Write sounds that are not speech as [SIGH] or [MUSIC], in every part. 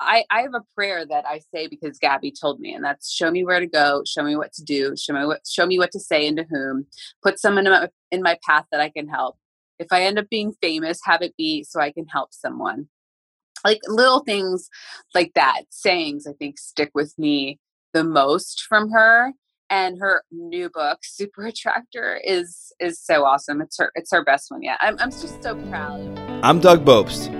I, I have a prayer that I say because Gabby told me, and that's show me where to go, show me what to do, show me what show me what to say and to whom, put someone in my, in my path that I can help. If I end up being famous, have it be so I can help someone. Like little things like that, sayings I think stick with me the most from her. And her new book, Super Attractor, is is so awesome. It's her it's her best one yet. I'm I'm just so proud. I'm Doug Bopst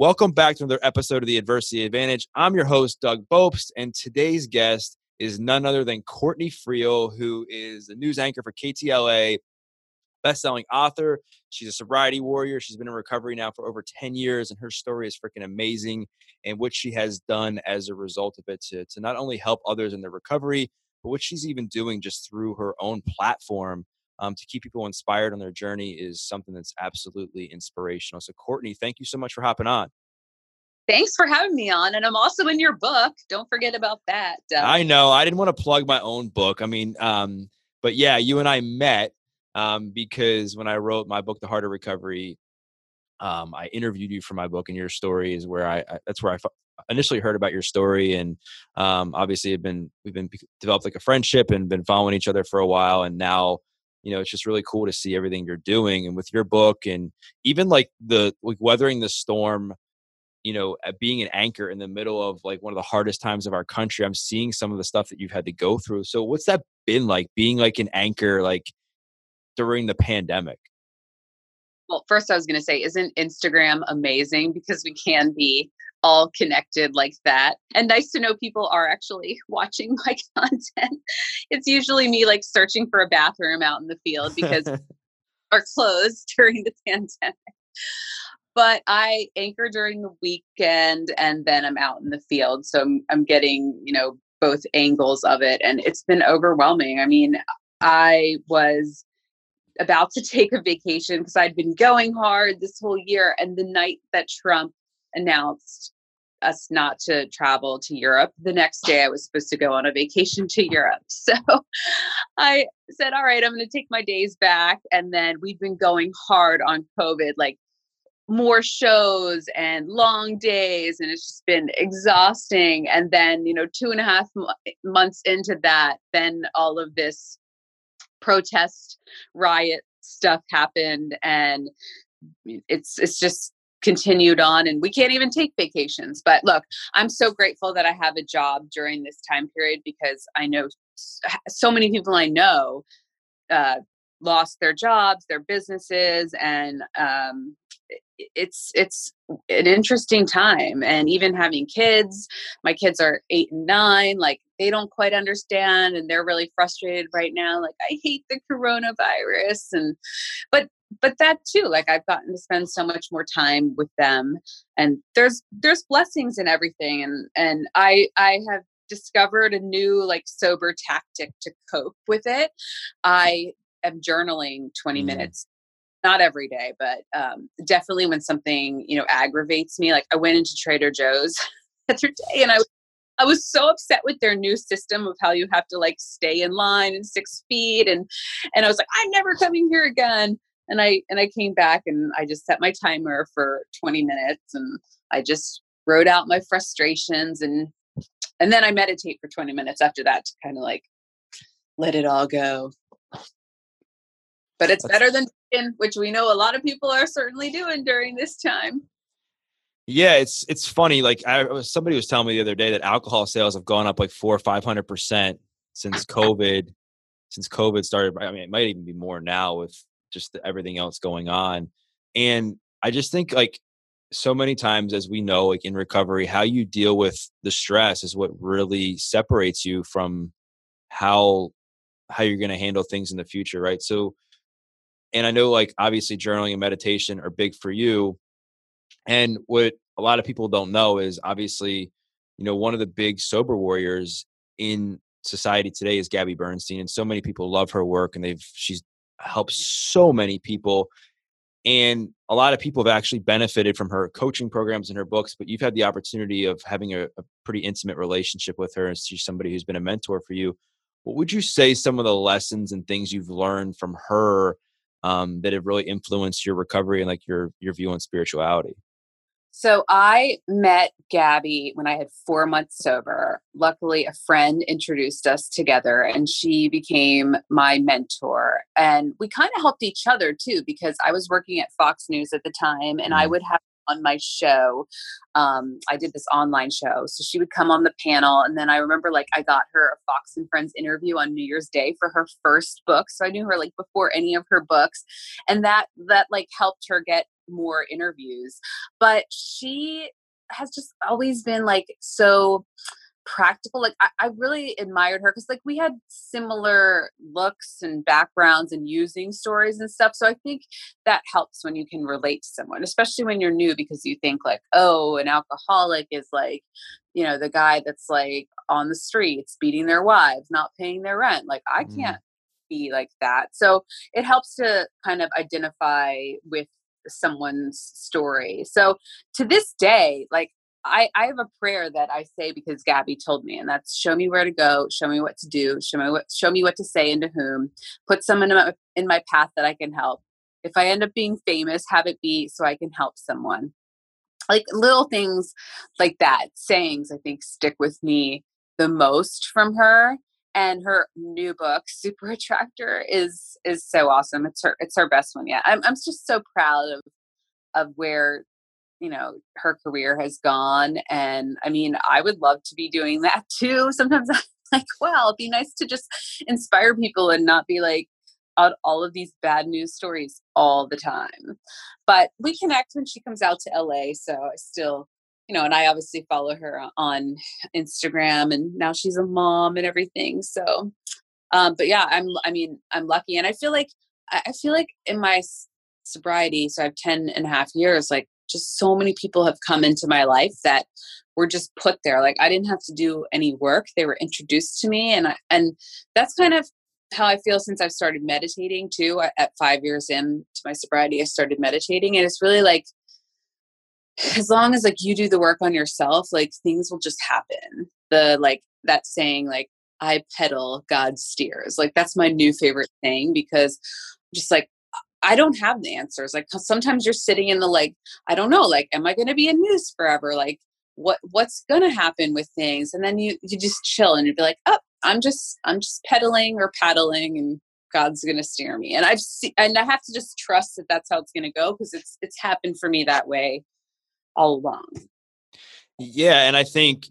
Welcome back to another episode of the Adversity Advantage. I'm your host, Doug Bopst, and today's guest is none other than Courtney Friel, who is a news anchor for KTLA, best-selling author. She's a sobriety warrior. She's been in recovery now for over 10 years, and her story is freaking amazing and what she has done as a result of it to, to not only help others in their recovery, but what she's even doing just through her own platform um, to keep people inspired on their journey is something that's absolutely inspirational. So, Courtney, thank you so much for hopping on. Thanks for having me on. And I'm also in your book. Don't forget about that. Um, I know. I didn't want to plug my own book. I mean, um, but yeah, you and I met um, because when I wrote my book, The Heart of Recovery, um, I interviewed you for my book, and your story is where I, I that's where I initially heard about your story, and um, obviously have been we've been developed like a friendship and been following each other for a while, and now you know it's just really cool to see everything you're doing and with your book and even like the like weathering the storm you know being an anchor in the middle of like one of the hardest times of our country i'm seeing some of the stuff that you've had to go through. So what's that been like being like an anchor like during the pandemic? Well first i was going to say isn't instagram amazing? [LAUGHS] Because we can be all connected like that. And nice to know people are actually [LAUGHS] watching my [LAUGHS] content. It's usually me like searching for a bathroom out in the field because [LAUGHS] are closed during the pandemic. But I anchor during the weekend and then I'm out in the field. So I'm, I'm getting, you know, both angles of it. And it's been overwhelming. I mean, I was about to take a vacation because I'd been going hard this whole year. And the night that Trump announced us not to travel to Europe. The next day, I was supposed to go on a vacation to Europe. [LAUGHS] So I said, All right, I'm going to take my days back. And then we've been going hard on COVID, like more shows and long days. And it's just been exhausting. And then, you know, two and a half eh, months into that, then all of this protest riot stuff happened. And mm, it's it's just continued on and we can't even take vacations. But look i'm so grateful that i have a job during this time period because i know so many people i know uh, lost their jobs their businesses and um, it's it's an interesting time. And even having kids my kids are eight and nine like they don't quite understand and they're really frustrated right now like i hate the coronavirus and but but that too like i've gotten to spend so much more time with them and there's there's blessings in everything and and i i have discovered a new like sober tactic to cope with it i am journaling 20 mm. minutes not every day but um, definitely when something you know aggravates me like i went into trader joe's [LAUGHS] the other day and i I was so upset with their new system of how you have to like stay in line and six feet and and I was like, I'm never coming here again. And I and I came back and I just set my timer for 20 minutes and I just wrote out my frustrations and and then I meditate for 20 minutes after that to kind of like let it all go. But it's better than which we know a lot of people are certainly doing during this time. Yeah, it's it's funny. Like I somebody was telling me the other day that alcohol sales have gone up like four or five hundred percent since COVID. Since COVID started, I mean, it might even be more now with just everything else going on. And I just think like so many times, as we know, like in recovery, how you deal with the stress is what really separates you from how how you're going to handle things in the future, right? So, and I know like obviously journaling and meditation are big for you and what a lot of people don't know is obviously, you know, one of the big sober warriors in society today is Gabby Bernstein, and so many people love her work, and they've she's helped so many people. And a lot of people have actually benefited from her coaching programs and her books, but you've had the opportunity of having a, a pretty intimate relationship with her. And she's somebody who's been a mentor for you. What would you say some of the lessons and things you've learned from her um, that have really influenced your recovery and like your your view on spirituality? So I met Gabby when I had four months sober. Luckily, a friend introduced us together and she became my mentor. And we kind of helped each other too, because I was working at Fox News at the time and I mm. would have on my show. Um, I did this online show. So she would come on the panel. And then I remember like I got her a Fox and Friends interview on New Year's Day for her first book. So I knew her like before any of her books. And that that like helped her get more interviews. But she has just always been like so practical. Like I, I really admired her because like we had similar looks and backgrounds and using stories and stuff. So I think that helps when you can relate to someone, especially when you're new because you think like, oh, an alcoholic is like, you know, the guy that's like on the streets beating their wives, not paying their rent. Like I mm. can't be like that. So it helps to kind of identify with someone's story. So to this day, like I, I have a prayer that I say because Gabby told me, and that's show me where to go, show me what to do, show me what show me what to say and to whom, put someone in my, in my path that I can help. If I end up being famous, have it be so I can help someone. Like little things like that, sayings I think stick with me the most from her. And her new book, Super Attractor, is is so awesome. It's her it's her best one yet. I'm I'm just so proud of of where you know her career has gone and i mean i would love to be doing that [LAUGHS] too sometimes i'm [LAUGHS] like well it'd be nice to just inspire people and not be like out all of these bad news stories all the time but we connect when she comes out to la so i still you know and i obviously follow her on instagram and now she's a mom and everything so um but yeah i'm i mean i'm lucky and i feel like i feel like in my sobriety so i have 10 and a half years like just so many people have come into my life that were just put there like i didn't have to do any work they were introduced to me and I, and that's kind of how i feel since i've started meditating too at 5 years in to my sobriety i started meditating and it's really like as long as like you do the work on yourself like things will just happen the like that saying like i pedal god steers like that's my new favorite thing because just like I don't have the answers. Like sometimes you're sitting in the like, I don't know, like, am I going to be in news forever? Like, what what's going to happen with things? And then you you just chill and you'd be like, oh, I'm just I'm just pedaling or paddling, and God's going to steer me. And I just see, and I have to just trust that that's how it's going to go because it's it's happened for me that way all along. Yeah, and I think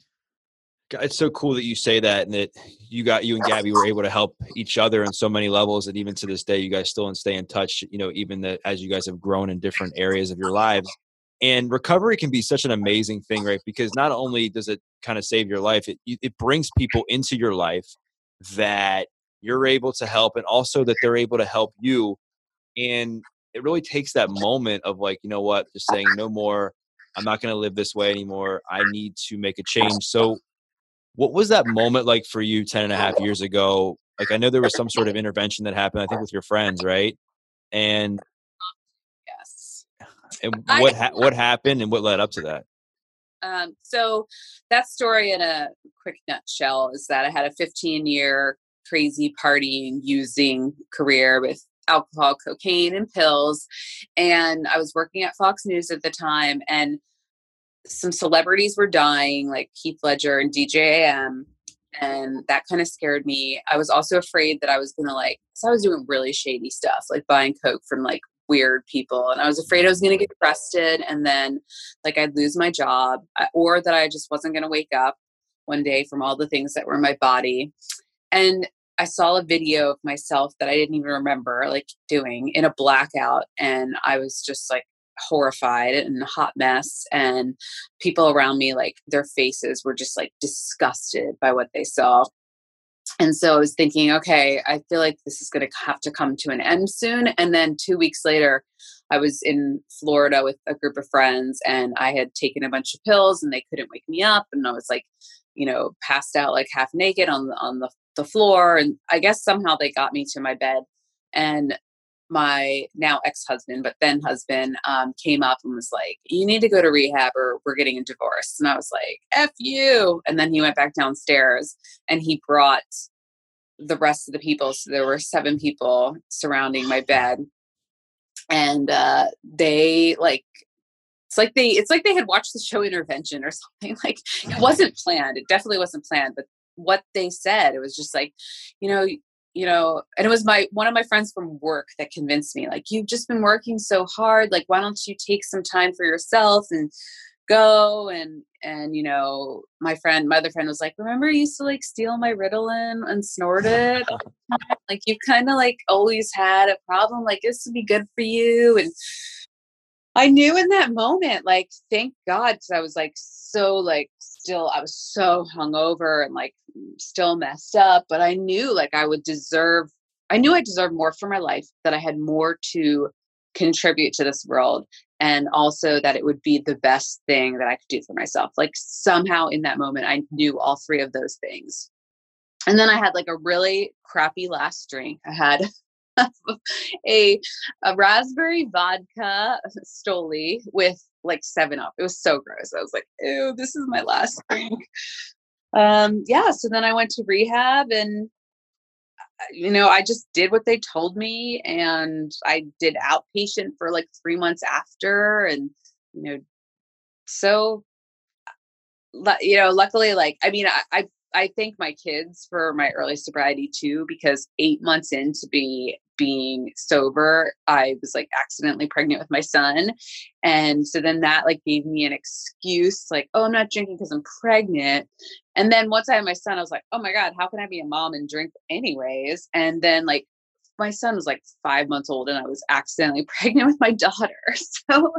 it's so cool that you say that and that you got you and Gabby were able to help each other on so many levels and even to this day you guys still and stay in touch you know even that as you guys have grown in different areas of your lives. And recovery can be such an amazing thing right? Because not only does it kind of save your life it it brings people into your life that you're able to help and also that they're able to help you. And it really takes that moment of like you know what? Just saying no more I'm not going to live this way anymore. I need to make a change. So, what was that moment like for you 10 and a half years ago? Like, I know there was some sort of intervention that happened, I think, with your friends, right? And yes. And what ha- what happened and what led up to that? Um, so that story in a quick nutshell is that I had a 15 year crazy partying using career with alcohol, cocaine, and pills. And I was working at Fox News at the time, and some celebrities were dying, like Heath Ledger and DJ AM. And that kind of scared me. I was also afraid that I was gonna like, so I was doing really shady stuff, like buying coke from like weird people, and I was afraid I was gonna get arrested, and then like I'd lose my job, or that I just wasn't gonna wake up one day from all the things that were in my body. And I saw a video of myself that I didn't even remember like doing in a blackout and I was just like horrified and a hot mess and people around me like their faces were just like disgusted by what they saw. And so I was thinking, okay, I feel like this is going to have to come to an end soon. And then 2 weeks later, I was in Florida with a group of friends and I had taken a bunch of pills and they couldn't wake me up and I was like you know passed out like half naked on the on the the floor and i guess somehow they got me to my bed and my now ex-husband but then husband um, came up and was like you need to go to rehab or we're getting a divorce and i was like f you and then he went back downstairs and he brought the rest of the people so there were seven people surrounding my bed and uh, they like it's like they it's like they had watched the show intervention or [LAUGHS] something like it wasn't planned it definitely wasn't planned but what they said. It was just like, you know, you know, and it was my one of my friends from work that convinced me, like, you've just been working so hard. Like, why don't you take some time for yourself and go and and you know my friend my other friend was like remember you used to like steal my ritalin and snort it [LAUGHS] like you kind of like always had a problem like this would be good for you and i knew in that moment like thank god because i was like so like still I was so hungover and like still messed up, but I knew like I would deserve I knew I deserved more for my life, that I had more to contribute to this world and also that it would be the best thing that I could do for myself. Like somehow in that moment I knew all three of those things. And then I had like a really crappy last drink. I had [LAUGHS] a a raspberry vodka stoli with like seven up. It was so gross. I was like, ew, this is my last [LAUGHS] drink. um, yeah, so then I went to rehab and uh, you know, I just did what they told me and I did outpatient for like three months after and you know so you know luckily like i mean I, I I thank my kids for my early sobriety too, because eight months into be being sober, I was like accidentally pregnant with my son. And so then that like gave me an excuse, like, oh, I'm not drinking because I'm pregnant. And then once I had my son, I was like, oh my God, how can I be a mom and drink anyways? And then like my son was like five months old and I was accidentally [LAUGHS] pregnant with my daughter. [LAUGHS] So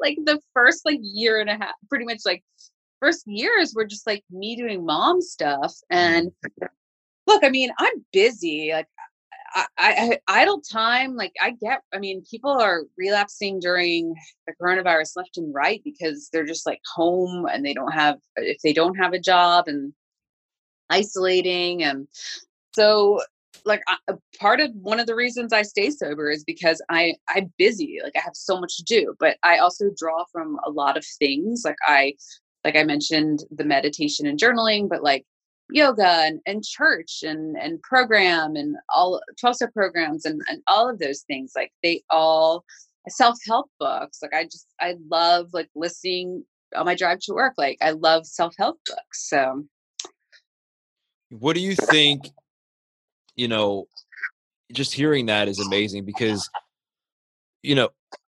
like the first like year and a half, pretty much like first years were just like me doing mom stuff. Mm-hmm. And look, I mean, I'm busy. Like I, I, idle time, like I get, I mean, people are relapsing during the coronavirus left and right because they're just like home and they don't have, if they don't have a job and isolating. And so like a part of one of the reasons I stay sober is because I I'm busy like I have so much to do but I also draw from a lot of things like I like I mentioned, the meditation and journaling, but like yoga and, and church and, and program and all 12 step programs and, and all of those things. Like they all self-help books. Like I just, I love like listening on my drive to work. Like I love self-help books. So what do you think, you know, just hearing that is amazing because, you know,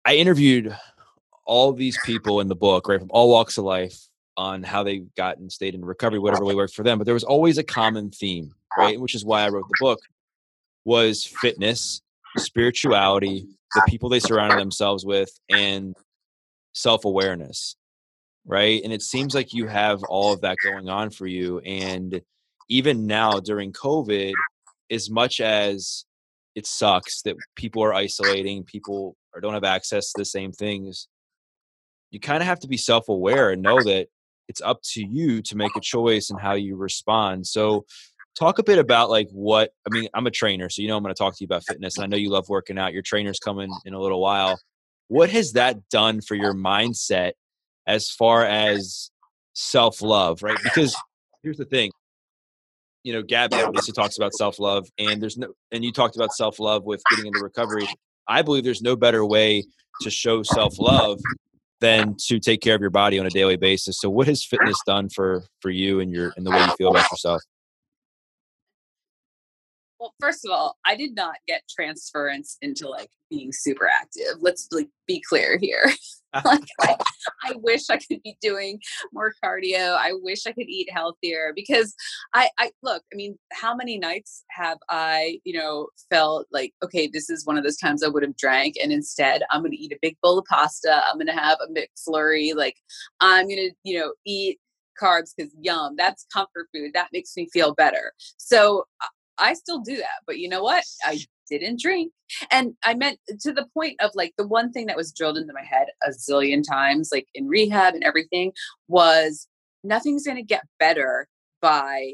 I interviewed all these people in the book, right, from all walks of life, on how they got and stayed in recovery, whatever really worked for them. But there was always a common theme, right? Which is why I wrote the book was fitness, spirituality, the people they surrounded themselves with, and self-awareness. Right. And it seems like you have all of that going on for you. And even now during COVID, as much as it sucks that people are isolating, people or don't have access to the same things, you kind of have to be self-aware and know that it's up to you to make a choice and how you respond. So talk a bit about like what I mean, I'm a trainer, so you know I'm going to talk to you about fitness I know you love working out. Your trainer's coming in a little while. What has that done for your mindset as far as self love, right? Because here's the thing. You know, Gabby obviously talks about self love, and there's no, and you talked about self love with getting into recovery. I believe there's no better way to show self love than to take care of your body on a daily basis. So, what has fitness done for for you and your and the way you feel about yourself? Well first of all i did not get transference into like being super active let's like be clear here. [LAUGHS] Uh. [LAUGHS] Like I, I, wish i could be doing more cardio i wish i could eat healthier because i i look i mean how many nights have i you know felt like okay this is one of those times i would have drank and instead i'm going to eat a big bowl of pasta i'm going to have a McFlurry like i'm going to you know eat carbs because yum that's comfort food that makes me feel better. So uh, I still do that, but you know what? I didn't drink. And I meant uh, to the point of like the one thing that was drilled into my head a zillion times, like in rehab and everything, was nothing's going to get better by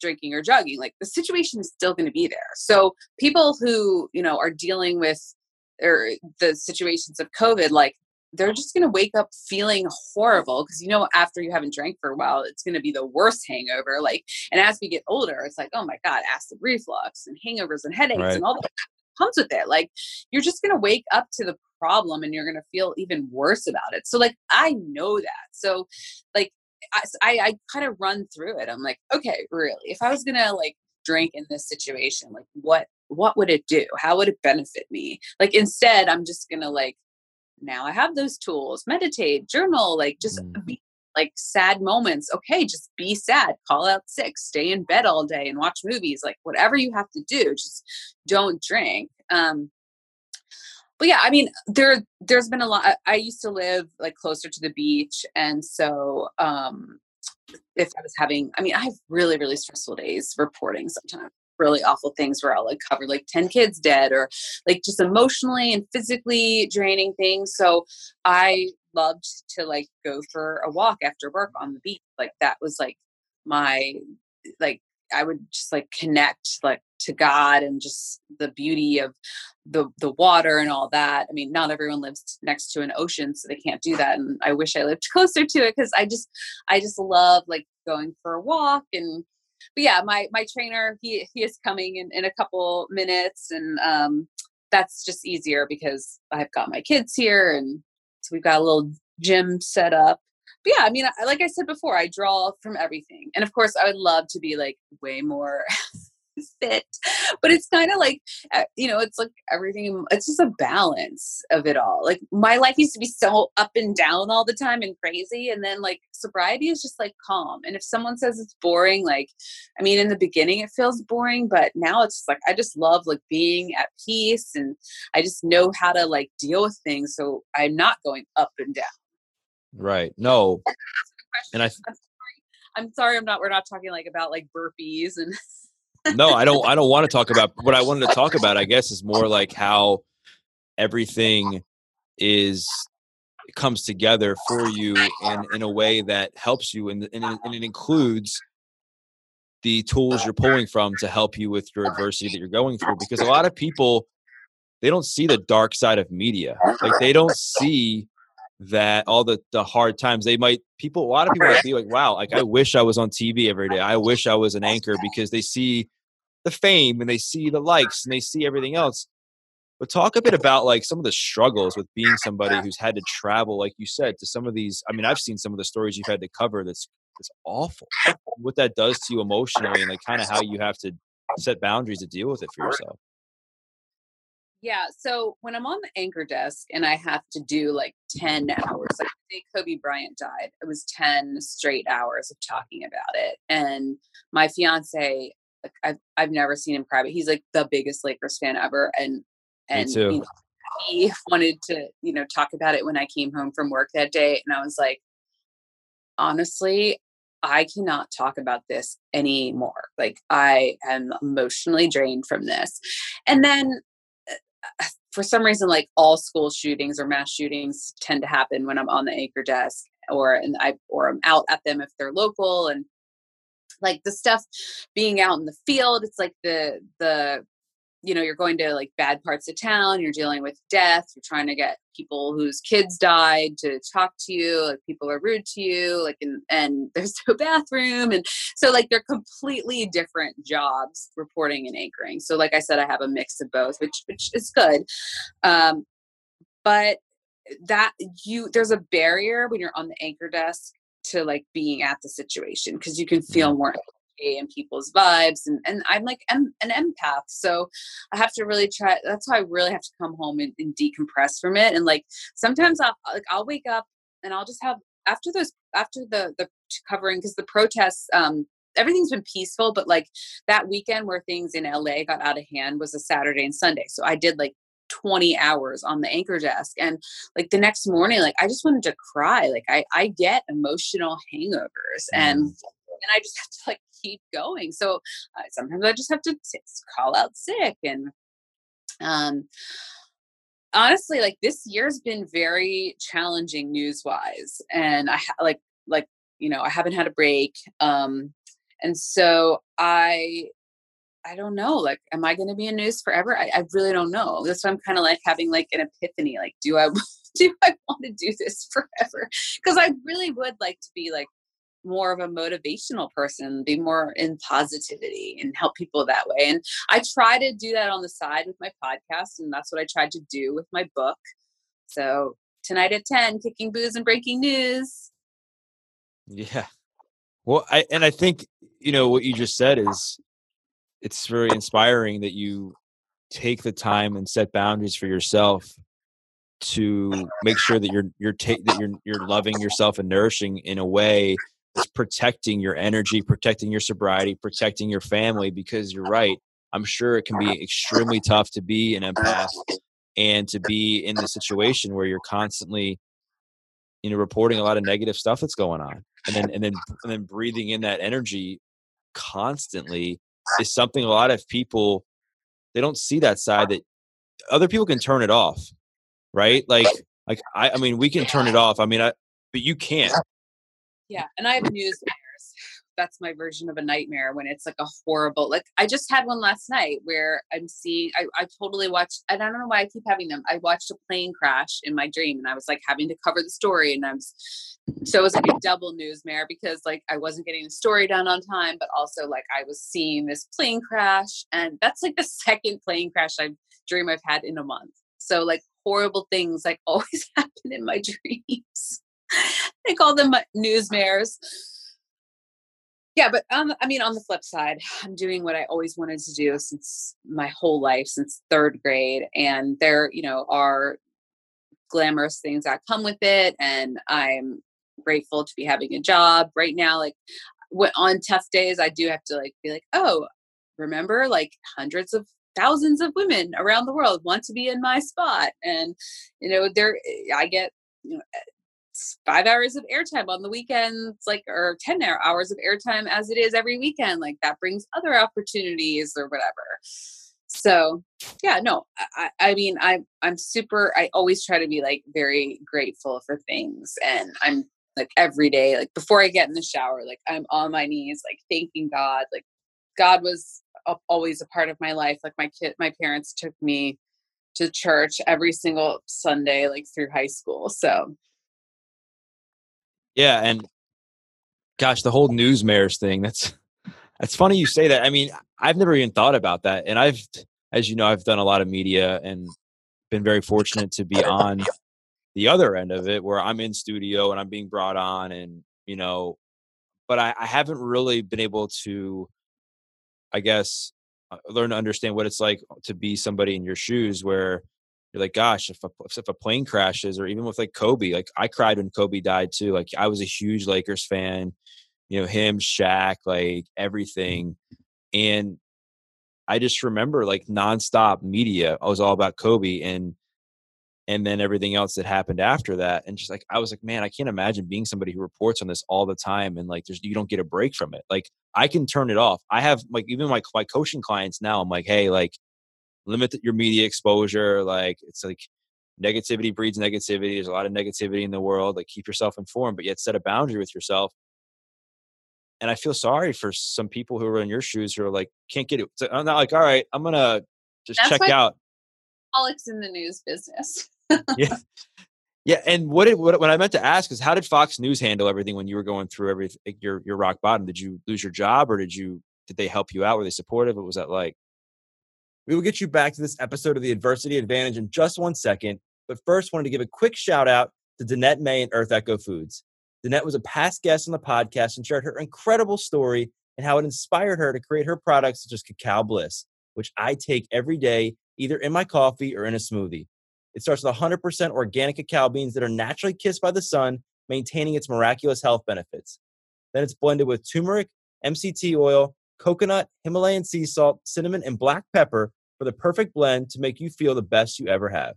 drinking or jogging. Like the situation is still going to be there. So people who, you know, are dealing with or the situations of COVID, like they're just going to wake up feeling horrible because you know after you haven't drank for a while it's going to be the worst hangover like and as we get older it's like oh my god acid reflux and hangovers and headaches right. and all that [LAUGHS] comes with it. Like you're just going to wake up to the problem and you're going to feel even worse about it. So like i know that. So like i i, I kind of run through it. I'm like okay really if i was going to like drink in this situation like what what would it do? How would it benefit me? Like instead i'm just going to like now I have those tools, meditate, journal, like just mm. be like sad moments. Okay, just be sad, call out sick, stay in bed all day and watch movies, like whatever you have to do, just don't drink. Um, but yeah, I mean, there there's been a lot. I used to live like closer to the beach, and so um, if I was having, I mean, I have really really stressful days reporting sometimes really awful things where I'll like covered, like 10 kids dead or like just emotionally and physically draining things. So I loved to like go for a walk after work on the beach. Like that was like my like I would just like connect like to God and just the beauty of the the water and all that. I mean, not everyone lives next to an ocean, so they can't do that. And I wish I lived [LAUGHS] closer to it because I just I just love like going for a walk and but yeah, my my trainer he he is coming in in a couple minutes, and um, that's just easier because I've got my kids here, and so we've got a little gym set up. But yeah, I mean, like I said before, I draw from everything, and of course, I would love to be like way more [LAUGHS] [LAUGHS] fit but it's kind of like uh, you know it's like everything it's just a balance of it all like my life used to be so up and down all the time and crazy and then like sobriety is just like calm and if someone says it's boring like i mean in the beginning it feels boring but now it's just like i just love like being at peace and i just know how to like deal with things so i'm not going up and down right no [LAUGHS] and i I'm sorry. I'm sorry I'm not we're not talking like about like burpees and [LAUGHS] no, I don't. I don't want to talk about. What I wanted to talk about, I guess, is more like how everything is comes together for you and in a way that helps you and, and, it includes the tools you're pulling from to help you with your adversity that you're going through because a lot of people they don't see the dark side of media like they don't see that all the the hard times they might people a lot of people might be like wow like i wish i was on tv every day i wish i was an anchor because they see the fame and they see the likes and they see everything else. But talk a bit about like some of the struggles with being somebody who's had to travel, like you said, to some of these. I mean, I've seen some of the stories you've had to cover. That's that's awful. What that does to you emotionally, and like kind of how you have to set boundaries to deal with it for yourself. Yeah. So when I'm on the anchor desk and I have to do like 10 hours, like the day Kobe Bryant died, it was 10 straight hours of talking about it. And my fiance like I've I've never seen him cry, but he's like the biggest Lakers fan ever, and and you know, he wanted to you know talk about it when I came home from work that day, and I was like, honestly, I cannot talk about this anymore. Like I am emotionally drained from this, and then. Uh, for some reason, like all school shootings or mass shootings tend to happen when I'm on the anchor desk, or and I or I'm out at them if they're local, and like the stuff being out in the field it's like the the you know you're going to like bad parts of town you're dealing with death you're trying to get people whose kids died to talk to you like people are rude to you like and, and [LAUGHS] there's no bathroom and so like they're completely different jobs reporting and anchoring. So like i said i have a mix of both which which is good. Um but that you there's a barrier when you're on the anchor desk to like being at the situation because you can feel more in people's vibes and, and i'm like an empath so i have to really try that's why i really have to come home and, and decompress from it and like sometimes i'll like i'll wake up and i'll just have after those after the the covering because the protests um everything's been peaceful but like that weekend where things in la got out of hand was a saturday and sunday so i did like 20 hours on the anchor desk and like the next morning like i just wanted to cry like i i get emotional hangovers and mm and I just have to like keep going. So uh, sometimes I just have to t- call out sick and um honestly like this year's been very challenging news wise and I ha- like like you know I haven't had a break um and so I I don't know. Like, am I going to be in news forever? I, I really don't know. That's why I'm kind of like having like an epiphany. Like, do I [LAUGHS] do I want to do this [LAUGHS] forever? Because I really would like to be like more of a motivational person, be more in positivity and help people that way. And I try to do that on the side with my podcast, and that's what I tried to do with my book. So tonight at 10, kicking booze and breaking news. Yeah. Well, I and I think, you know, what you just said is it's very inspiring that you take the time and set boundaries for yourself to make sure that you're you're ta- that you're you're loving yourself and nourishing in a way that's protecting your energy, protecting your sobriety, protecting your family. Because you're right, I'm sure it can be extremely tough to be an empath and to be in the situation where you're constantly, you know, reporting a lot of negative stuff that's going on, and then and then and then breathing in that energy constantly is something a lot of people they don't see that side that other people can turn it off, right? Like like I I mean we can turn it off. I mean I but you can't yeah, and I have nightmares. That's my version of a nightmare when it's like a horrible. Like I just had one last night where I'm seeing. I, I totally watched. And I don't know why I keep having them. I watched a plane crash in my dream, and I was like having to cover the story, and I was. So it was like a double newsmare because like I wasn't getting the story done on time, but also like I was seeing this plane crash, and that's like the [LAUGHS] second plane crash I dream I've had in a month. So like horrible things like [LAUGHS] always [LAUGHS] happen in my dreams. they call them newsmares. Yeah, but um, I mean, on the flip side, [SIGHS] I'm doing what I always wanted to do since my whole life, since third grade, and there, you know, are glamorous things that come with it, and I'm grateful to be having a job right now. Like, on tough days, I do have to like be like, oh, remember, like hundreds of thousands of women around the world want to be in my spot, and you know, there, I get you know five hours of airtime on the weekends, like, or 10 hours of airtime as it is every weekend. Like, that brings other opportunities or whatever. So, yeah, no, I, I mean, I, I'm super, I always try to be like very grateful for things. And I'm like every day, like before I get in the shower, like I'm on my knees, like thanking God. Like, God was always a part of my life. Like, my kid, my parents took me to church every single Sunday, like through high school. So, yeah, and gosh, the whole news mares thing, that's that's funny you say that. I mean, I've never even thought about that. And I've as you know, I've done a lot of media and been very fortunate to be on the other end of it where I'm in studio and I'm being brought on and, you know, but I, I haven't really been able to, I guess, uh, learn to understand what it's like to be somebody in your shoes where you're like, gosh, if a, if a plane crashes, or even with like Kobe, like I cried when Kobe died too. Like I was a huge Lakers fan, you know, him, Shaq, like mm-hmm. everything. And I just remember like nonstop media. I was all about Kobe and and then everything else that happened after that. And just like I was like, man, I can't imagine being somebody who reports on this all the time and like there's you don't get a break from it. Like I can turn it off. I have like even my my coaching clients now, I'm like, hey, like limit your media exposure. Like it's like negativity breeds negativity. There's a lot of negativity in the world. Like keep yourself informed, but yet set a boundary with yourself. And I feel sorry for some people who are in your shoes who are like can't get it. So I'm not like, all right, I'm gonna just That's check out. Alex in the news business. yeah. [LAUGHS] Yeah, and what, it, what what I meant to ask is, how did Fox News handle everything when you were going through everything your your rock bottom? Did you lose your job, or did you did they help you out? Were they supportive? What was that like? We will get you back to this episode of the Adversity Advantage in just one second, but first, wanted to give a quick shout out to Danette May and Earth Echo Foods. Danette was a past guest on the podcast and shared her incredible story and how it inspired her to create her products such as Cacao Bliss, which I take every day, either in my coffee or in a smoothie. It starts with 100% organic cacao beans that are naturally kissed by the sun, maintaining its miraculous health benefits. Then it's blended with turmeric, MCT oil, coconut, Himalayan sea salt, cinnamon, and black pepper for the perfect blend to make you feel the best you ever have.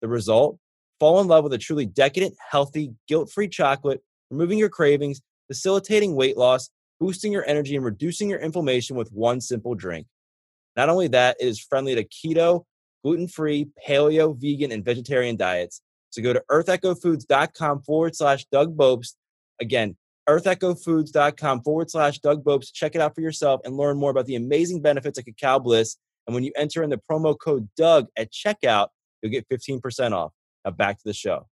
The result? Fall in love with a truly decadent, healthy, guilt free chocolate, removing your cravings, facilitating weight loss, boosting your energy, and reducing your inflammation with one simple drink. Not only that, it is friendly to keto, gluten free, paleo, vegan, and vegetarian diets. So go to earthechofoods.com forward slash Doug Bopst. Again, earthechofoods.com forward slash Doug Bopst. Check it out for yourself and learn more about the amazing benefits of Cacao Bliss. And when you enter in the promo code Doug at checkout, you'll get 15% off. Now back to the show.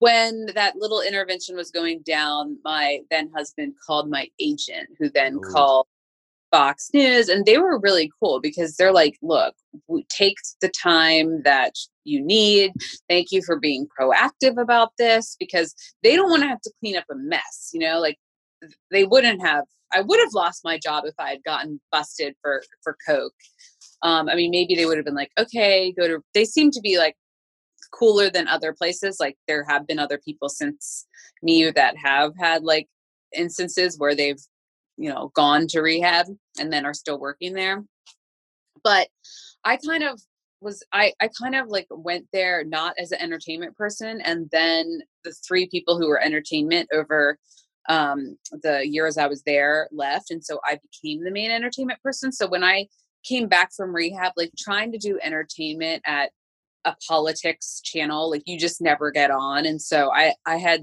When that little intervention was going down, my then husband called my agent, who then Ooh. called Fox News, and they were really cool because they're like, look, take the time that you need. Thank you for being proactive about this because they don't want to have to clean up a mess, you know, like they wouldn't have I would have lost my job if I had gotten busted for for coke. Um, I mean, maybe they would have been like, okay, go to. They seem to be like cooler than other places. Like there have been other people since me that have had like instances where they've you know gone to rehab and then are still working there but i kind of was I, I kind of like went there not as an entertainment person and then the three people who were entertainment over um, the years i was there left and so i became the main entertainment person so when i came back from rehab like trying to do entertainment at a politics channel like you just never get on and so i i had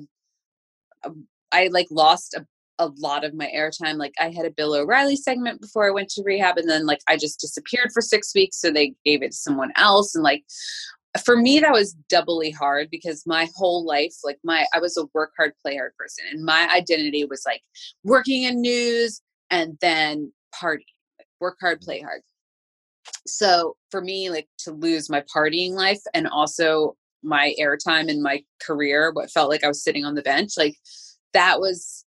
um, I like lost a a lot of my airtime. Like I had a Bill O'Reilly segment before I went to rehab, and then like I just disappeared for six weeks, so they gave it to someone else. And like for me, that was doubly hard because my whole life, like my I was a work hard, play hard person, and my identity was like working in news and then party, work hard, play hard. So for me, like to lose my partying life and also my airtime in my career, what felt like I was sitting on the bench, like that was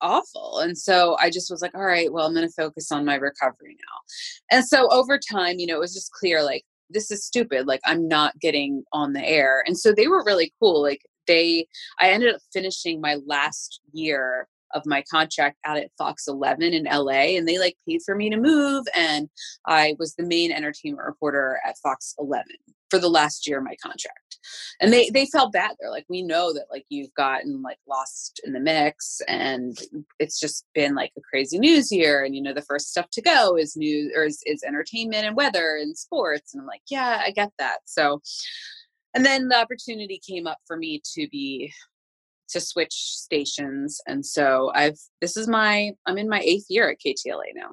awful. And so I just was like, all right, well, I'm going to focus on my recovery now. And so over time, you know, it was just clear like, this is stupid. Like, I'm not getting on the air. And so they were really cool. Like, they, I ended up finishing my last year of my contract out at Fox 11 in LA and they like paid for me to move and I was the main entertainment reporter at Fox 11 for the last year of my contract. And they they felt bad. They're like we know that like you've gotten like lost in the mix and it's just been like a crazy news year and you know the first stuff to go is news or is, is entertainment and weather and sports. And i'm like yeah i get that. So and then the opportunity came up for me to be to switch stations and so i've this is my i'm in my eighth year at ktla now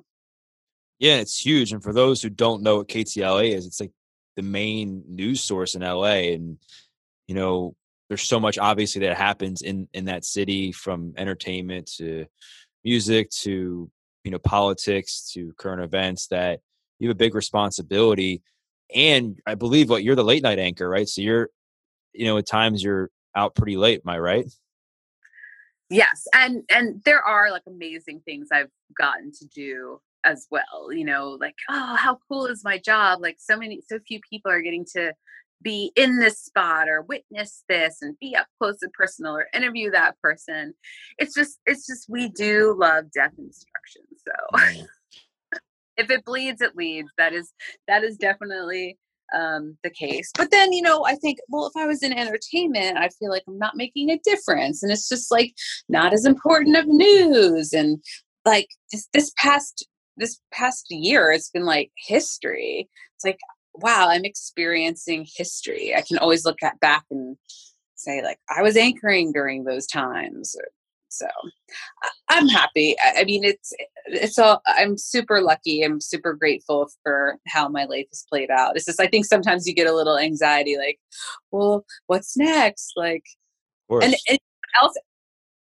yeah it's huge and for those who don't know what ktla is it's like the main news source in LA. And, you know, there's so much obviously that happens in, in that city from entertainment to music to, you know, politics to current events that you have a big responsibility. And I believe what you're the late night anchor, right? So you're, you know, at times you're out pretty late. Am I right? Yes. And, and there are like amazing things I've gotten to do as well you know like oh how cool is my job? Like so many so few people are getting to be in this spot or witness this and be up close and personal or interview that person. It's just it's just we do love death instruction so [LAUGHS] if it bleeds it leads. That is that is definitely um the case but then you know i think well if i was in entertainment i feel like i'm not making a difference and it's just like not as important of news and like this, this past this past year it's been like history. It's like wow i'm experiencing history. I can always look at back and say like i was anchoring during those times So I'm happy. I mean, it's it's all. I'm super lucky. I'm super grateful for how my life has played out. It's just I think sometimes you get a little anxiety, like, well, what's next? Like, and, and else,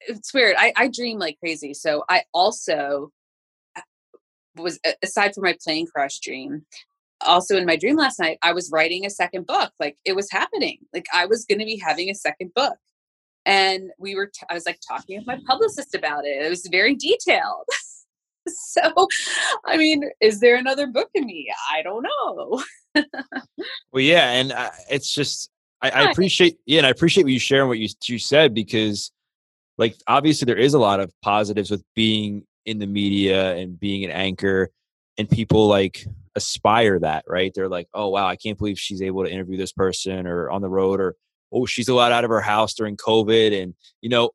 it's weird. I I dream like crazy. So I also was aside from my plane crash dream also in my dream last night i was writing a second book like it was happening like i was going to be having a second book and we were t- I was like talking with my publicist about it it was very detailed. [LAUGHS] So i mean is there another book in me? I don't know. Well yeah and uh, it's just I, I, appreciate yeah and i appreciate what you sharing what you, you said because like obviously there is a lot of positives with being in the media and being an anchor and people like aspire that right? They're like oh wow i can't believe she's able to interview this person or on the road or oh she's allowed out of her house during covid and you know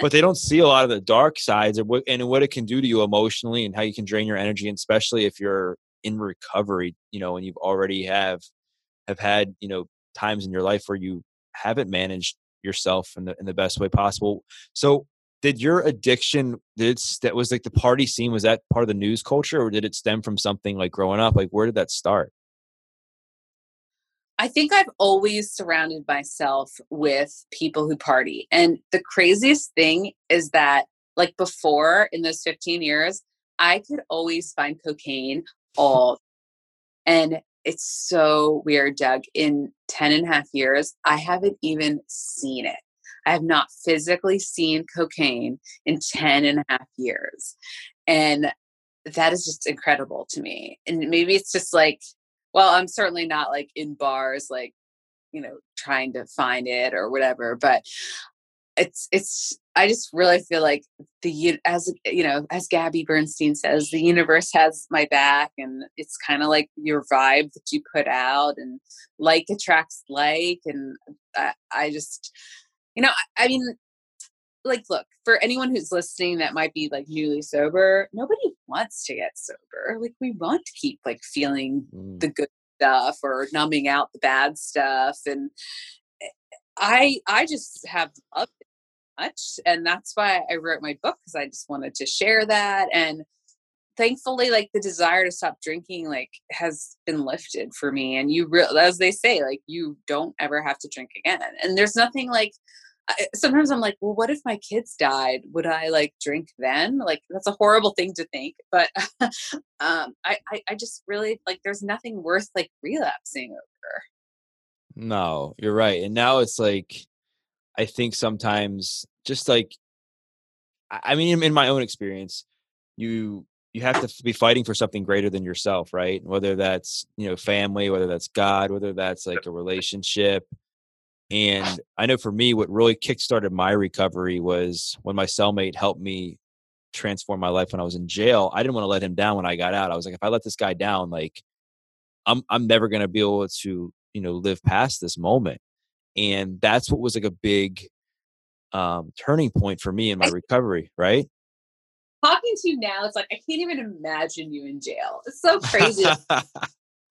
but they don't see a lot of the dark sides what, and what it can do to you emotionally and how you can drain your energy and especially if you're in recovery you know and you've already have have had you know times in your life where you haven't managed yourself in the in the best way possible. So did your addiction did that was like the party scene was that part of the news culture or did it stem from something like growing up? Like where did that start I think I've always surrounded myself with people who party. And the craziest thing is that, like before in those 15 years, I could always find cocaine all. [LAUGHS] And it's so weird, Doug. In 10 and a half years, I haven't even seen it. I have not physically seen cocaine in 10 and a half years. And that is just incredible to me. And maybe it's just like, well, I'm certainly not like in bars, like, you know, trying to find it or whatever, but it's, it's, I just really feel like the, as, you know, as Gabby Bernstein says, the universe has my back and it's kind of like your vibe that you put out and like attracts like. And I, I just, you know, I, I mean, like, look, for anyone who's listening that might be like newly sober, nobody wants to get sober. Like, we want to keep like feeling mm. the good stuff or numbing out the bad stuff. And eh, I, I just have loved it much. And that's why I wrote my book because I just wanted to share that. And thankfully like the desire to stop drinking like has been lifted for me and you real as they say like you don't ever have to drink again and there's nothing like sometimes I'm like, well, what if my kids died? Would I like drink then? Like that's a horrible thing to think, but [LAUGHS] um, I, I, I just really like there's nothing worth like relapsing over. No, you're right. And now it's like, I think sometimes just like, I mean, in my own experience, you you have to be fighting for something greater than yourself, right? Whether that's you know family, whether that's God, whether that's like a relationship and I know for me, what really kickstarted my recovery was when my cellmate helped me transform my life when I was in jail. I didn't want to let him down when I got out. I was like, if I let this guy down, like I'm I'm never gonna be able to, you know, live past this moment. And that's what was like a big um turning point for me in my recovery, right? Talking to you now, it's like I can't even imagine you in jail. It's so [LAUGHS] crazy.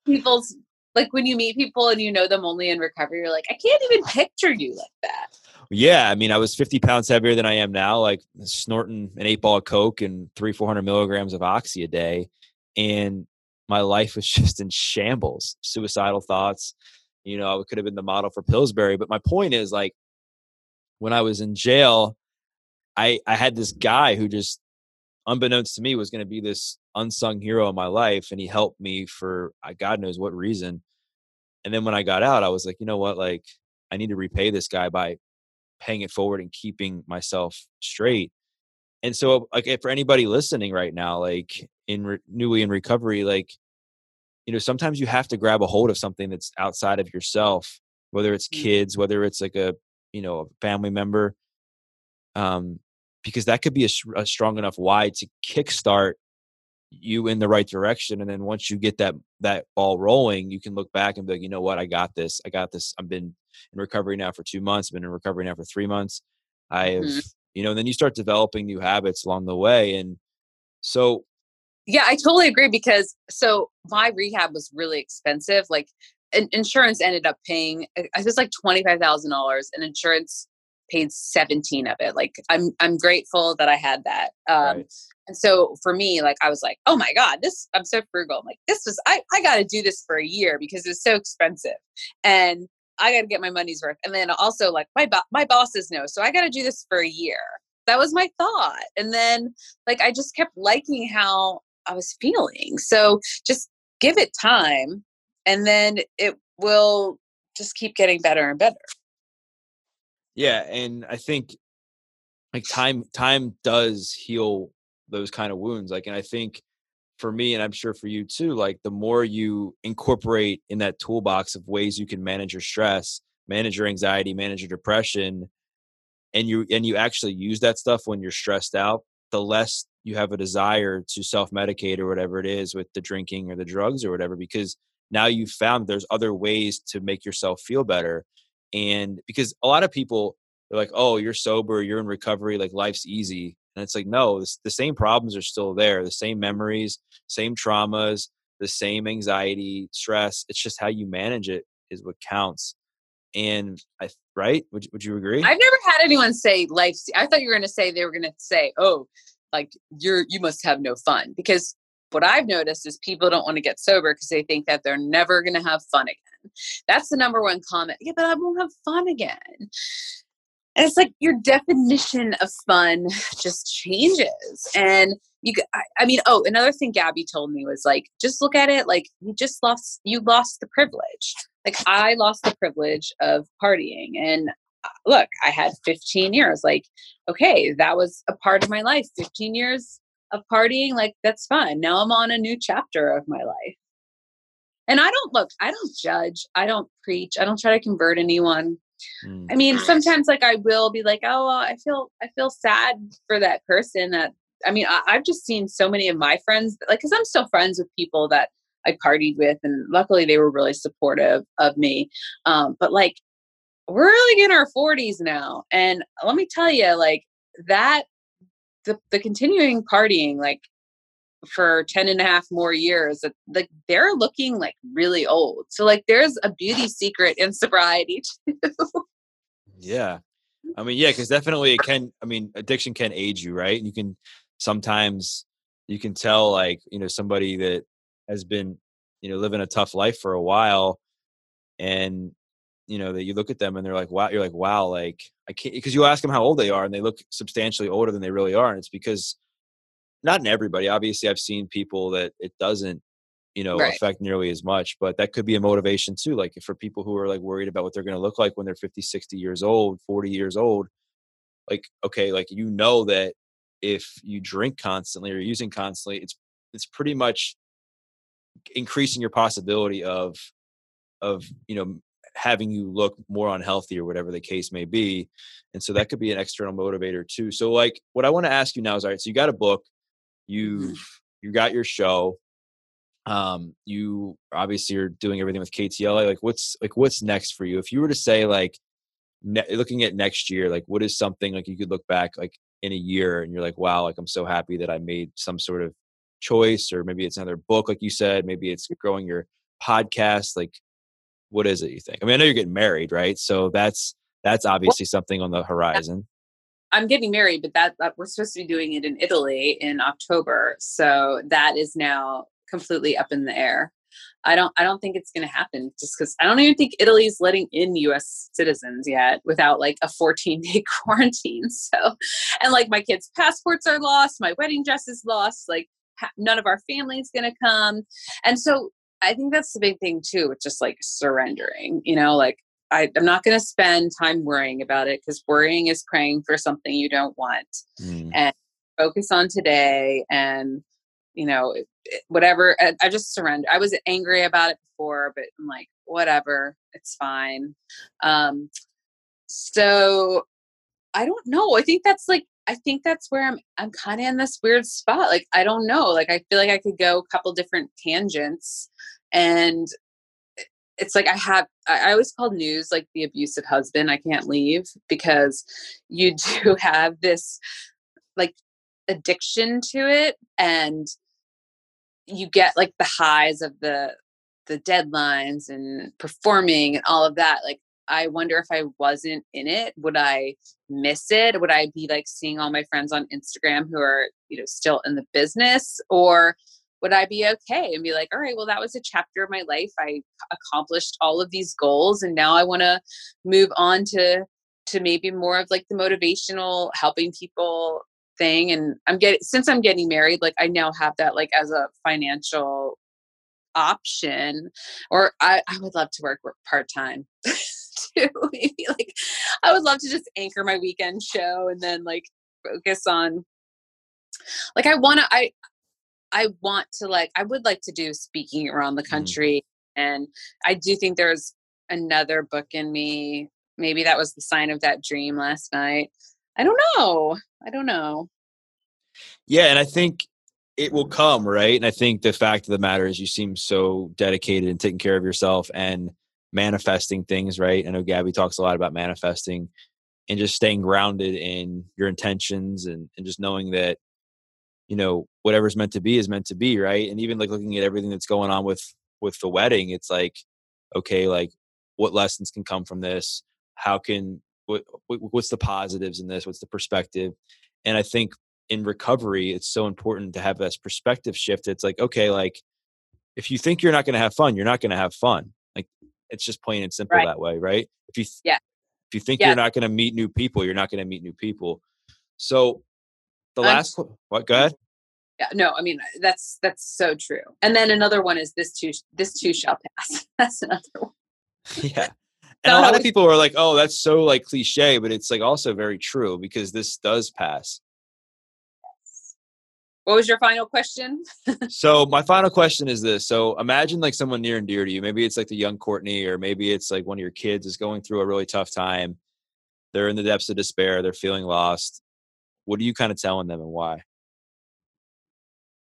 People's like when you meet people and you know them only in recovery, you're like, I can't even picture you like that. Yeah, I mean, I was 50 pounds heavier than I am now, like snorting an eight ball of coke and three, 400 milligrams of oxy a day, and my life was [LAUGHS] just in shambles. Suicidal thoughts. You know, I could have been the model for Pillsbury, but my point is, like, when I was in jail, I I had this guy who just, unbeknownst to me, was going to be this unsung hero in my life, and he helped me for God knows what reason and then when I got out, I was like, you know what? Like, I need to repay this guy by paying it forward and keeping myself straight. And so, like, for anybody listening right now, like in re- newly in recovery, like, you know, sometimes you have to grab a hold of something that's outside of yourself, whether it's mm. kids, whether it's like a, you know, a family member, um, because that could be a, a strong enough why to kickstart you in the right direction and then once you get that that ball rolling you can look back and be like you know what? I got this. I got this. I've been in recovery now for two months i've been in recovery now for three months. I have mm-hmm. you know and then you start developing new habits along the way and so yeah i totally agree because so my rehab was really expensive like insurance ended up paying it was like $25000 and insurance paid 17 of it. Like I'm I'm grateful that I had that. Um Right. and so for me, like I was like, oh my God, this I'm so frugal. I'm like, this was I I gotta do this for a year because it's so expensive. And I gotta get my money's worth. And then also like my bo- my bosses know. So I gotta do this for a year. That was my thought. And then like I just kept liking how I was feeling. So just give it time and then it will just keep getting better and better. Yeah, and I think like time time does heal those kind of wounds. Like, and I think for me, and I'm sure for you too, like the more you incorporate in that toolbox of ways you can manage your stress, manage your anxiety, manage your depression, and you and you actually use that stuff when you're stressed out, the less you have a desire to self-medicate or whatever it is with the drinking or the drugs or whatever, because now you've found there's other ways to make yourself feel better. And because a lot of people they're like, oh, you're sober, you're in recovery, like life's easy. And it's like, no, it's, the same problems are still there, the same memories, same traumas, the same anxiety, stress. It's just how you manage it is what counts. And I, right? Would, you- would you agree? I've never had anyone say life's I thought you were gonna say they were gonna say, Oh, like you're you must have no fun. Because what I've noticed is people don't want to get sober because they think that they're never gonna have fun again. That's the number one comment. Yeah, but I won't have fun again. And it's like your definition of fun [SIGHS] just changes. And you, I mean, oh, another thing Gabby told me was like, just look at it like you just lost, you lost the privilege. Like I lost the privilege of partying. And uh, look, I had 15 years. Like, okay, that was a part of my life. 15 years of partying, like that's fun. Now I'm on a new chapter of my life. And I don't look, I don't judge, I don't preach, I don't try to convert anyone. Mm. I mean, sometimes like I will be like, oh, well, I feel I feel sad for that person. That I mean, I, I've just seen so many of my friends, like, because I'm still friends with people that I partied with, and luckily they were really supportive of me. Um, but like, we're like in our 40s now, and let me tell you, like that, the the continuing partying, like for 10 and a half more years that like they're looking like really old so like there's a beauty [LAUGHS] secret in sobriety too Yeah. [LAUGHS] I mean, yeah, because definitely it can, I mean, addiction can age you, right? You can sometimes, you can tell like, you know, somebody that has been, you know, living a tough life for a while and, you know, that you look at them and they're like, wow, you're like, wow, like, I can't, because you ask them how old they are and they look substantially older than they really are. And it's because not in everybody, obviously, I've seen people that it doesn't, you know, Right. affect nearly as much, but that could be a motivation too. Like for people who are like worried about what they're going to look like when they're 50, 60 years old, 40 years old, like, okay, like, you know, that if you drink constantly or using constantly, it's, it's pretty much increasing your possibility of, of, you know, having you look more unhealthy or whatever the case may be. And so that could be an external motivator too. So like what I want to ask you now is all right, so you got a book, you've you got your show. Um, you obviously are doing everything with KTLA. Like what's like what's next for you? If you were to say like ne- looking at next year, like what is something like you could look back like in a year and you're like, wow, like I'm so happy that I made some sort of choice, or maybe it's another book, like you said, maybe it's growing your podcast. Like, what is it you think? I mean, I know you're getting married, right? So that's that's obviously something on the horizon. I'm getting married, but that, that we're supposed to be doing it in Italy in October. So that is now completely up in the air. I don't I don't think it's going to happen just cuz I don't even think Italy's letting in US citizens yet without like a 14-day [LAUGHS] quarantine. So and like my kids' passports are lost, my wedding dress is lost, like none of our family's going to come. And so I think that's the big thing too. It's just like surrendering, you know, like I, I'm not going to spend time worrying about it because worrying is praying for something you don't want. Mm. And focus on today and, you know, whatever. I, I just surrender. I was angry about it before, but I'm like, whatever, it's fine. Um, so I don't know. I think that's like, I think that's where I'm, I'm kind of in this weird spot. Like, I don't know. Like, I feel like I could go a couple different tangents and eh, it's like I have I I always call news like the abusive husband I can't leave because you [LAUGHS] do have this like addiction to it and you get like the highs of the the deadlines and performing and all of that like I wonder if I wasn't in it, would I miss it? Would I be like seeing all my friends on Instagram who are, you know, still in the business? Or would I be okay and be like, all right, well, that was a chapter of my life. I accomplished all of these goals and now I want to move on to to maybe more of like the motivational helping people thing and i'm getting since i'm getting married like i now have that like as a financial option or i, I would love to work, work part-time [LAUGHS] too [LAUGHS] maybe like i would love to just anchor my weekend show and then like focus on like i want to i i want to like i would like to do speaking around the mm-hmm. country mm. and i do think there's another book in me maybe that was the sign of that dream last night I don't know. I don't know. Yeah, and I think it will come, right? And I think the fact of the matter is you seem so dedicated and taking care of yourself and manifesting things, right? I know Gabby talks a lot about manifesting and just staying grounded in your intentions and, and just knowing that, you know, whatever's meant to be is meant to be, right? And even like looking at everything that's going on with with the wedding, it's like, okay, like what lessons can come from this? How can what, what's the positives in this what's the perspective and i think in recovery it's so important to have this perspective shift it's like okay like if you think you're not going to have fun you're not going to have fun like it's just plain and simple right. that way right if you yeah if you think yeah. you're not going to meet new people you're not going to meet new people so the last what go ahead yeah no i mean uh, that's that's so true and then another one is this too this too shall pass [LAUGHS] that's another one [LAUGHS] yeah and a lot of people are like, "Oh, that's so like cliche," but it's like also very true because this does pass. What was your final question? [LAUGHS] so my final question is this: So imagine like someone near and dear to you. Maybe it's like the young Courtney, or maybe it's like one of your kids is going through a really tough time. They're in the depths of despair. They're feeling lost. What are you kind of telling them, and why?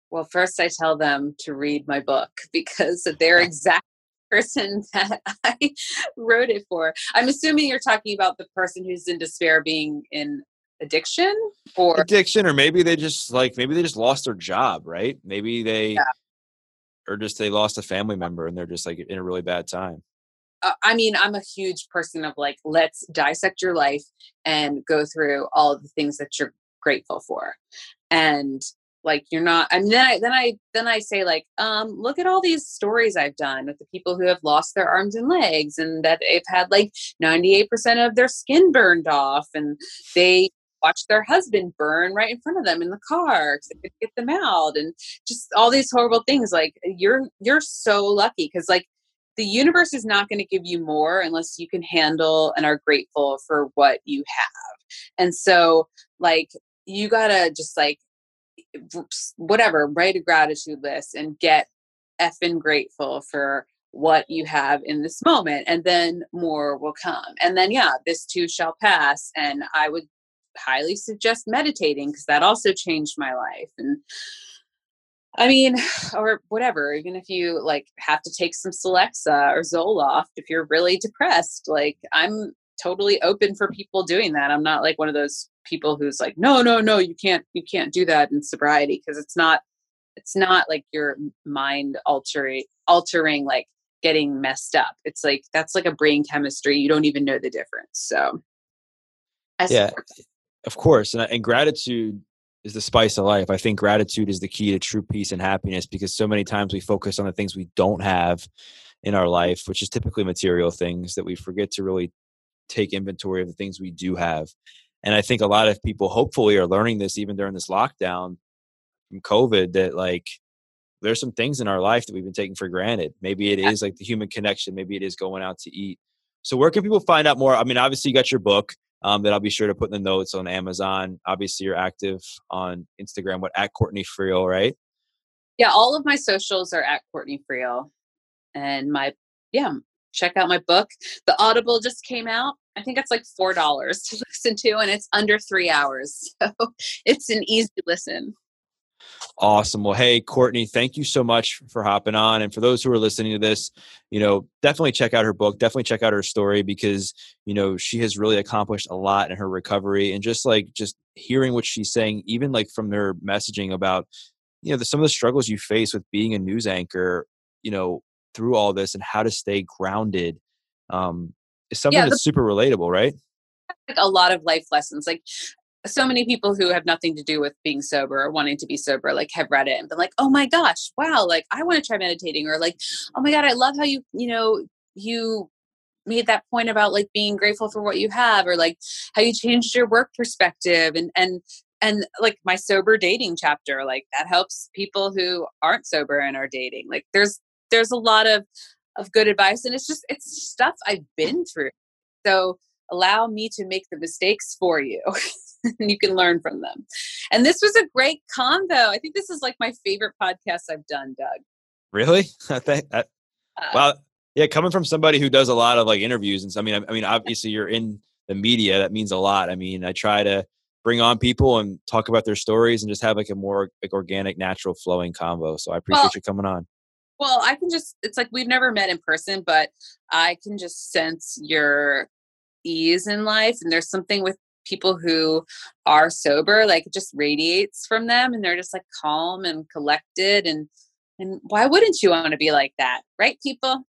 Well, first I tell them to read my book [LAUGHS] because they're [LAUGHS] exactly [LAUGHS] person that I wrote it for. I'm assuming you're talking about the person who's in despair being in addiction or addiction or maybe they just like maybe they just lost their job, right? Maybe they yeah. or just they lost a family member and they're just like in a really bad time. Uh, I mean, I'm a huge person of like let's dissect your life and go through all the things that you're grateful for. And like you're not and then I then I then I say like um look at all these stories I've done with the people who have lost their arms and legs and that they've had like 98% of their skin burned off and they watched their husband burn right in front of them in the car because they could get them out and just all these horrible things like you're you're so lucky because like the universe is not going to give you more unless you can handle and are grateful for what you have and so like you gotta just like whatever, write a gratitude list and get effing grateful for what you have in this moment and then more will come. And then yeah this too shall pass and i would highly suggest meditating because that also changed my life and i mean [SIGHS] or whatever even if you like have to take some celexa or zoloft if you're really depressed like i'm totally open for people doing that. I'm not like one of those people who's like no no no you can't you can't do that in sobriety because it's not it's not like your mind altering altering like getting messed up. It's like that's like a brain chemistry. You don't even know the difference so. Yeah of course and, and gratitude is the spice of life. I think gratitude is the key to true peace and happiness because so many times we focus on the things we don't have in our life which is typically material things that we forget to really take inventory of the things we do have and I think a lot of people hopefully are learning this even during this lockdown from COVID that like there's some things in our life that we've been taking for granted. Maybe it is like the human connection, maybe it is going out to eat. So where can people find out more? I mean, obviously you got your book um, that I'll be sure to put in the notes on Amazon. Obviously you're active on Instagram, what at Courtney Friel, right? Yeah, all of my socials are at Courtney Friel. And my yeah, check out my book. The Audible just came out. I think it's like four dollars to [LAUGHS] listen to, and it's under three hours, [LAUGHS] so it's an easy listen. Awesome. Well, hey, Courtney, thank you so much for hopping on. And for those who are listening to this, you know, definitely check out her book, definitely check out her story because, you know, she has really accomplished a lot in her recovery. And just like, just hearing what she's saying, even like from her messaging about, you know, the, some of the struggles you face with being a news anchor, you know, through all this and how to stay grounded um, is something yeah, the, that's super relatable, right? Like a lot of life lessons. Like so many people who have nothing to do with being sober or wanting to be sober like have read it and been like oh my gosh wow like i want to try meditating or like oh my god i love how you you know you made that point about like being grateful for what you have or like how you changed your work perspective and and and like my sober dating chapter like that helps people who aren't sober and are dating like there's there's a lot of of good advice and it's just it's stuff i've been through. So allow me to make the mistakes for you [LAUGHS] and you can learn from them. And this was a great convo i think this is like my favorite podcast i've done doug. Really? [LAUGHS] I think uh, well yeah coming from somebody who does a lot of like interviews and so i mean I, I mean obviously you're in the media that means a lot. I mean i try to bring on people and talk about their stories and just have like a more like organic, natural flowing convo. So I appreciate well, you coming on. Well, I can just it's like we've never met in person, but I can just sense your ease in life. And there's something with people who are sober, like it just radiates from them and they're just like calm and collected and and why wouldn't you want to be like that? Right, people?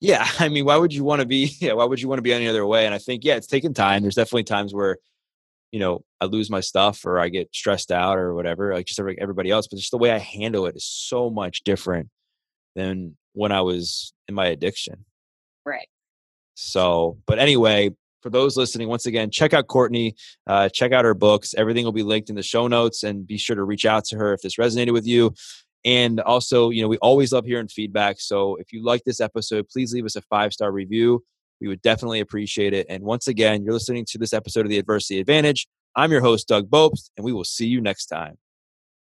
Yeah, [LAUGHS] I mean, why would you want to be? [LAUGHS] Yeah, why would you want to be any other way? And I think, yeah, it's taken time. There's definitely times where you know, I lose my stuff or I get stressed out or whatever, like just like everybody else. But just the way I handle it is so much different than when I was in my addiction. Right. So, but anyway, for those listening, once again, check out Courtney, uh, check out her books. Everything will be linked in the show notes and be sure to reach out to her if this resonated with you. And also, you know, we always love hearing feedback. So if you like this episode, please leave us a five star review. We would definitely appreciate it. And once again, you're listening to this episode of The Adversity Advantage. I'm your host, Doug Bopst, and we will see you next time.